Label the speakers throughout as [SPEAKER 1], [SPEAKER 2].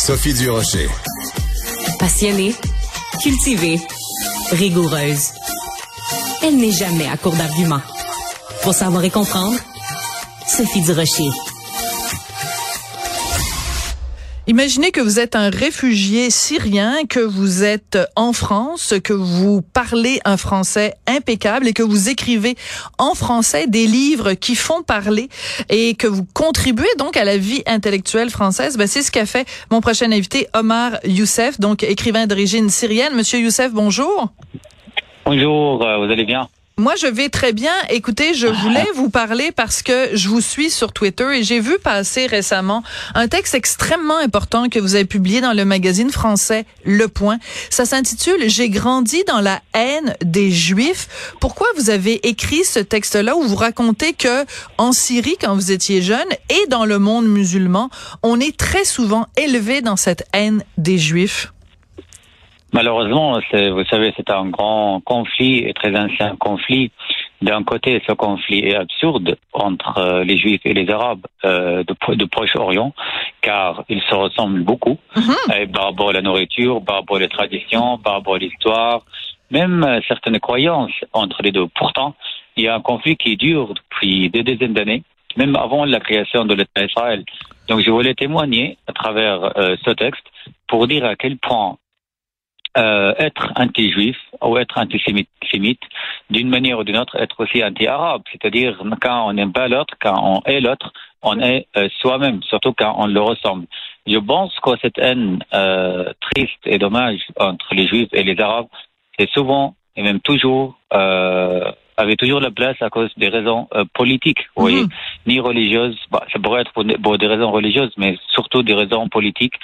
[SPEAKER 1] Sophie Durocher.
[SPEAKER 2] Passionnée, cultivée, rigoureuse. Elle n'est jamais à court d'arguments. Pour savoir et comprendre, Sophie Durocher.
[SPEAKER 3] Imaginez que vous êtes un réfugié syrien, que vous êtes en France, que vous parlez un français impeccable et que vous écrivez en français des livres qui font parler et que vous contribuez donc à la vie intellectuelle française. Ben, c'est ce qu'a fait mon prochain invité, Omar Youssef, donc écrivain d'origine syrienne. Monsieur Youssef, bonjour.
[SPEAKER 4] Bonjour, euh, vous allez bien?
[SPEAKER 3] Moi, je vais très bien. Écoutez, je voulais vous parler parce que je vous suis sur Twitter et j'ai vu passer récemment un texte extrêmement important que vous avez publié dans le magazine français Le Point. Ça s'intitule J'ai grandi dans la haine des Juifs. Pourquoi vous avez écrit ce texte-là où vous racontez que en Syrie, quand vous étiez jeune, et dans le monde musulman, on est très souvent élevé dans cette haine des Juifs?
[SPEAKER 4] Malheureusement, vous savez, c'est un grand conflit et très ancien conflit. D'un côté, ce conflit est absurde entre euh, les Juifs et les Arabes euh, de, de Proche-Orient, car ils se ressemblent beaucoup mm par rapport à la nourriture, par rapport aux traditions, par rapport à l'histoire, même euh, certaines croyances entre les deux. Pourtant, il y a un conflit qui dure depuis des dizaines d'années, même avant la création de l'État d'Israël. Donc, je voulais témoigner à travers ce texte pour dire à quel point euh, être anti-juif ou être antisémite, d'une manière ou d'une autre, être aussi anti-arabe. C'est-à-dire, quand on n'aime pas l'autre, quand on est l'autre, on est euh, soi-même, surtout quand on le ressemble. Je pense que cette haine euh, triste et dommage entre les juifs et les arabes, c'est souvent et même toujours euh, avait toujours la place à cause des raisons euh, politiques, vous voyez, mhm. ni religieuses. Bah, ça pourrait être pour, des raisons religieuses, mais surtout des raisons politiques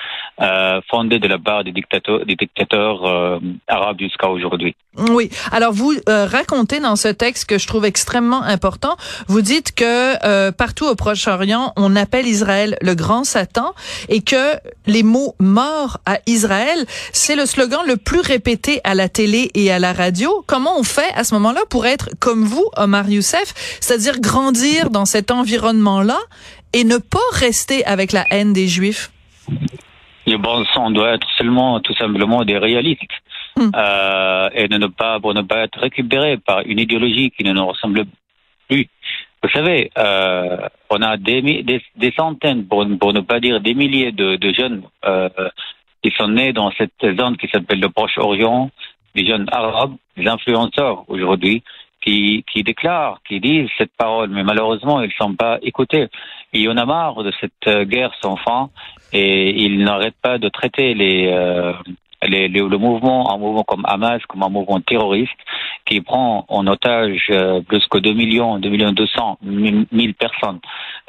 [SPEAKER 4] euh, fondées de la part des dictateurs, des dictateurs euh, arabes jusqu'à aujourd'hui.
[SPEAKER 3] Oui. Alors vous euh, racontez dans ce texte que je trouve extrêmement important. Vous dites que partout au Proche-Orient, on appelle Israël le grand Satan et que les mots morts à Israël, c'est le slogan le plus répété à la télé et à la radio. Comment on fait à ce moment-là pour être comme vous, Omar Youssef, c'est-à-dire grandir dans cet environnement-là et ne pas rester avec la haine des Juifs?
[SPEAKER 4] Je pense qu'on doit être seulement, tout simplement, des réalistes. Hmm. Euh, et ne pas, pour ne pas être récupéré par une idéologie qui ne nous ressemble plus. Vous savez, euh, on a des, des, centaines, pour, ne pas dire des milliers de, jeunes euh, qui sont nés dans cette zone qui s'appelle le Proche-Orient, des jeunes arabes, des influenceurs aujourd'hui, qui, qui déclarent, qui disent cette parole, mais malheureusement, ils ne sont pas écoutés. Il en a marre de cette euh, guerre sans fin et ils n'arrêtent pas de traiter les, euh, les, le mouvement, un mouvement comme Hamas, comme un mouvement terroriste qui prend en otage euh, plus que 2 millions, 2 millions 200 000 personnes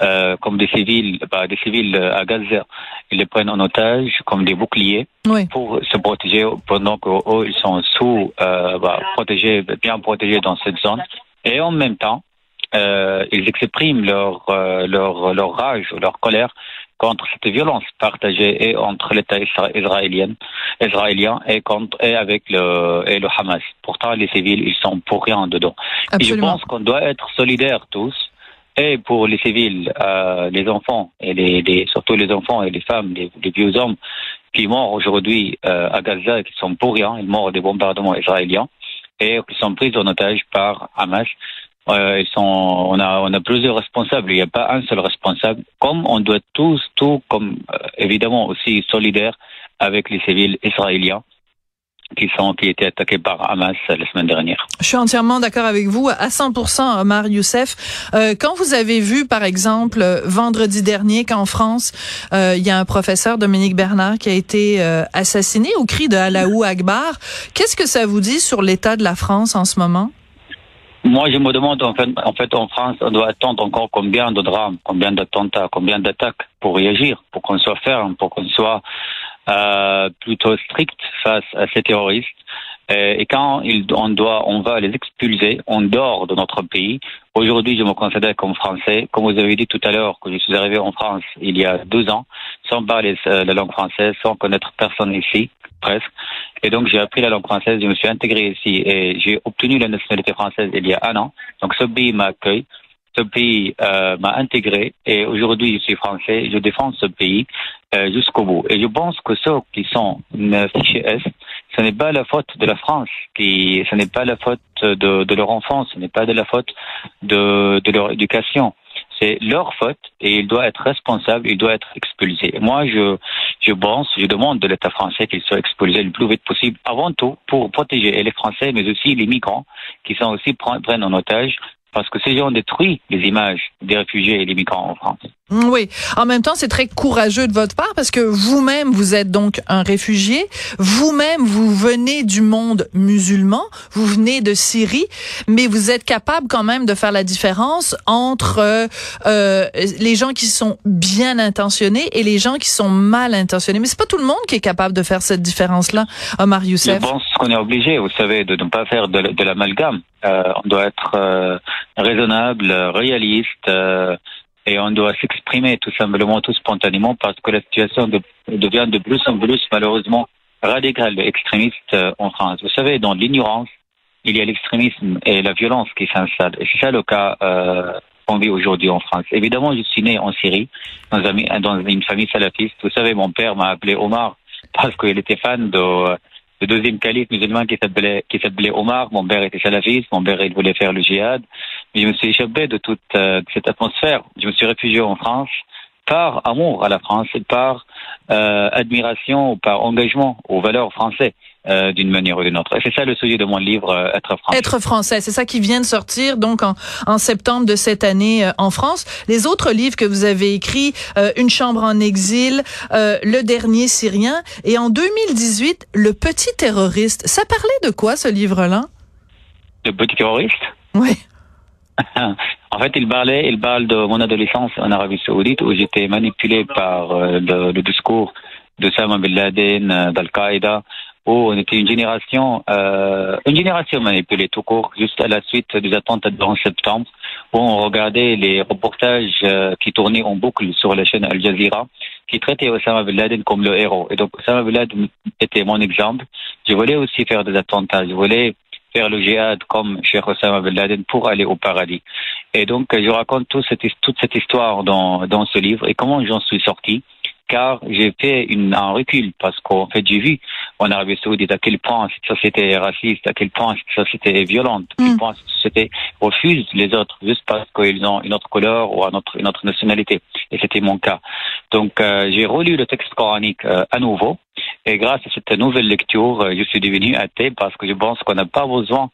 [SPEAKER 4] euh, comme des civils, bah, des civils à Gaza. Ils les prennent en otage comme des boucliers pour se protéger pendant qu'eux, ils sont sous euh, bah, protégés, bien protégés dans cette zone. Et en même temps, euh, ils expriment leur, euh, leur, leur rage, leur colère contre cette violence partagée et entre l'État israélien, israélien et contre et avec le et le Hamas. Pourtant, les civils, ils sont pour rien dedans. Et je pense qu'on doit être solidaires tous et pour les civils, euh, les enfants et les, les, surtout les enfants et les femmes, les, les vieux hommes qui meurent aujourd'hui euh, à Gaza et qui sont pour rien, ils meurent des bombardements israéliens et qui sont pris en otage par Hamas. Euh, ils sont, on a, on a plusieurs responsables. Il n'y a pas un seul responsable. Comme on doit tous, tout, comme euh, évidemment aussi solidaires avec les civils israéliens qui sont qui étaient attaqués par Hamas la semaine dernière.
[SPEAKER 3] Je suis entièrement d'accord avec vous à 100%, Omar Youssef. Euh, quand vous avez vu, par exemple, vendredi dernier, qu'en France, euh, il y a un professeur Dominique Bernard qui a été euh, assassiné au cri de Allahu Akbar, qu'est-ce que ça vous dit sur l'état de la France en ce moment?
[SPEAKER 4] Moi, je me demande, en fait, en fait, en France, on doit attendre encore combien de drames, combien d'attentats, combien d'attaques pour réagir, pour qu'on soit ferme, pour qu'on soit euh, plutôt strict face à ces terroristes. Et, quand on doit, on va les expulser, on dort de notre pays. Aujourd'hui, je me considère comme français. Comme vous avez dit tout à l'heure, que je suis arrivé en France il y a deux ans, sans parler euh, la langue française, sans connaître personne ici, presque. Et donc, j'ai appris la langue française, je me suis intégré ici et j'ai obtenu la nationalité française il y a un an. Donc, ce pays m'accueille. ce pays euh, m'a intégré et aujourd'hui je suis français, je défends ce pays euh, jusqu'au bout. Et je pense que ceux qui sont fichés S, ce n'est pas la faute de la France, qui, ce n'est pas la faute de, leur enfance, ce n'est pas de la faute de, de leur éducation c'est leur faute et il doit être responsable, il doit être expulsé. Moi, je, je pense, je demande de l'État français qu'il soit expulsé le plus vite possible, avant tout pour protéger les Français, mais aussi les migrants qui sont aussi prennent en otage parce que ces gens détruisent les images des réfugiés et des migrants en France.
[SPEAKER 3] Oui. En même temps, c'est très courageux de votre part parce que vous-même, vous êtes donc un réfugié. Vous-même, vous venez du monde musulman. Vous venez de Syrie, mais vous êtes capable quand même de faire la différence entre euh, euh les gens qui sont bien intentionnés et les gens qui sont mal intentionnés. Mais c'est pas tout le monde qui est capable de faire cette différence-là, Omar Youssef.
[SPEAKER 4] Je pense qu'on est obligé, vous savez, de ne pas faire de, l'amalgame. Euh, on doit être euh, raisonnable, réaliste. Euh, et on doit s'exprimer tout simplement, tout spontanément, parce que la situation devient de plus en plus malheureusement radicale, extrémiste euh, en France. Vous savez, dans l'ignorance, il y a l'extrémisme et la violence qui s'installent. Et c'est ça le cas euh, qu'on vit aujourd'hui en France. Évidemment, je suis né en Syrie, dans, une famille salafiste. Vous savez, mon père m'a appelé Omar parce qu'il était fan de le deuxième calife musulman qui s'appelait, qui s'appelait Omar. Mon père était salafiste, mon père il voulait faire le djihad. Mais je me suis échappé de toute euh, cette atmosphère. Je me suis réfugié en France par amour à la France et par euh, admiration ou par engagement aux valeurs françaises. Euh, d'une manière ou d'une autre. C'est ça le sujet de mon livre euh, Être français.
[SPEAKER 3] Être français, c'est ça qui vient de sortir donc en, en septembre de cette année euh, en France. Les autres livres que vous avez écrits, Une chambre en exil, Le dernier Syrien et en 2018, Le petit terroriste. Ça parlait de quoi ce livre-là?
[SPEAKER 4] Le petit terroriste?
[SPEAKER 3] Oui.
[SPEAKER 4] en fait, il parlait, il parle de mon adolescence en Arabie Saoudite où j'étais manipulé par le, le, discours de Osama Bin Laden, d'Al-Qaïda, où on était une génération, euh, une génération manipulée tout court, juste à la suite des attentats de 11 septembre, où on regardait les reportages euh, qui tournaient en boucle sur la chaîne Al Jazeera, qui traitaient Osama Bin Laden comme le héros. Et donc Osama Bin Laden était mon exemple. Je voulais aussi faire des attentats, je voulais faire le djihad comme Cheikh Osama Bin Laden pour aller au paradis. Et donc je raconte toute cette, histoire dans, ce livre et comment j'en suis sorti car j'ai fait un recul parce qu'en fait j'ai vu en Arabie Saoudite à quel point cette société est raciste, à quel point cette société est violente, à quel mm. point cette société refuse les autres juste parce qu'ils ont une autre couleur ou une autre, une autre nationalité. Et c'était mon cas. Donc euh, j'ai relu le texte coranique euh, à nouveau et grâce à cette nouvelle lecture, euh, je suis devenu athée parce que je pense qu'on n'a pas besoin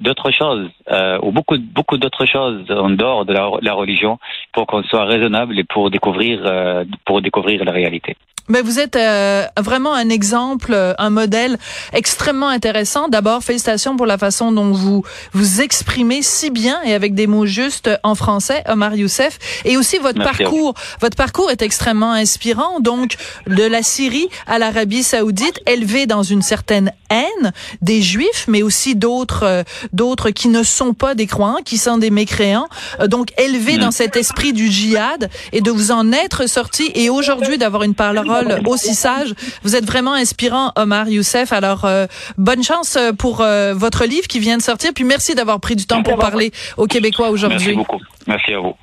[SPEAKER 4] d'autres choses euh, ou beaucoup beaucoup d'autres choses en dehors de la, la religion pour qu'on soit raisonnable et pour découvrir euh, pour découvrir la réalité.
[SPEAKER 3] Mais vous êtes euh, vraiment un exemple, euh, un modèle extrêmement intéressant. D'abord, félicitations pour la façon dont vous vous exprimez si bien et avec des mots justes en français, Omar Youssef, et aussi votre parcours. Votre parcours est extrêmement inspirant. Donc, de la Syrie à l'Arabie Saoudite, élevé dans une certaine haine des Juifs, mais aussi d'autres euh, d'autres qui ne sont pas des croyants, qui sont des mécréants. donc, élevé dans cet esprit du djihad et de vous en être sorti et aujourd'hui d'avoir une parole aussi sage. Vous êtes vraiment inspirant, Omar Youssef. Alors, euh, bonne chance euh, pour euh, votre livre qui vient de sortir. Puis merci d'avoir pris du temps pour parler aux Québécois aujourd'hui.
[SPEAKER 4] Merci beaucoup. Merci à vous.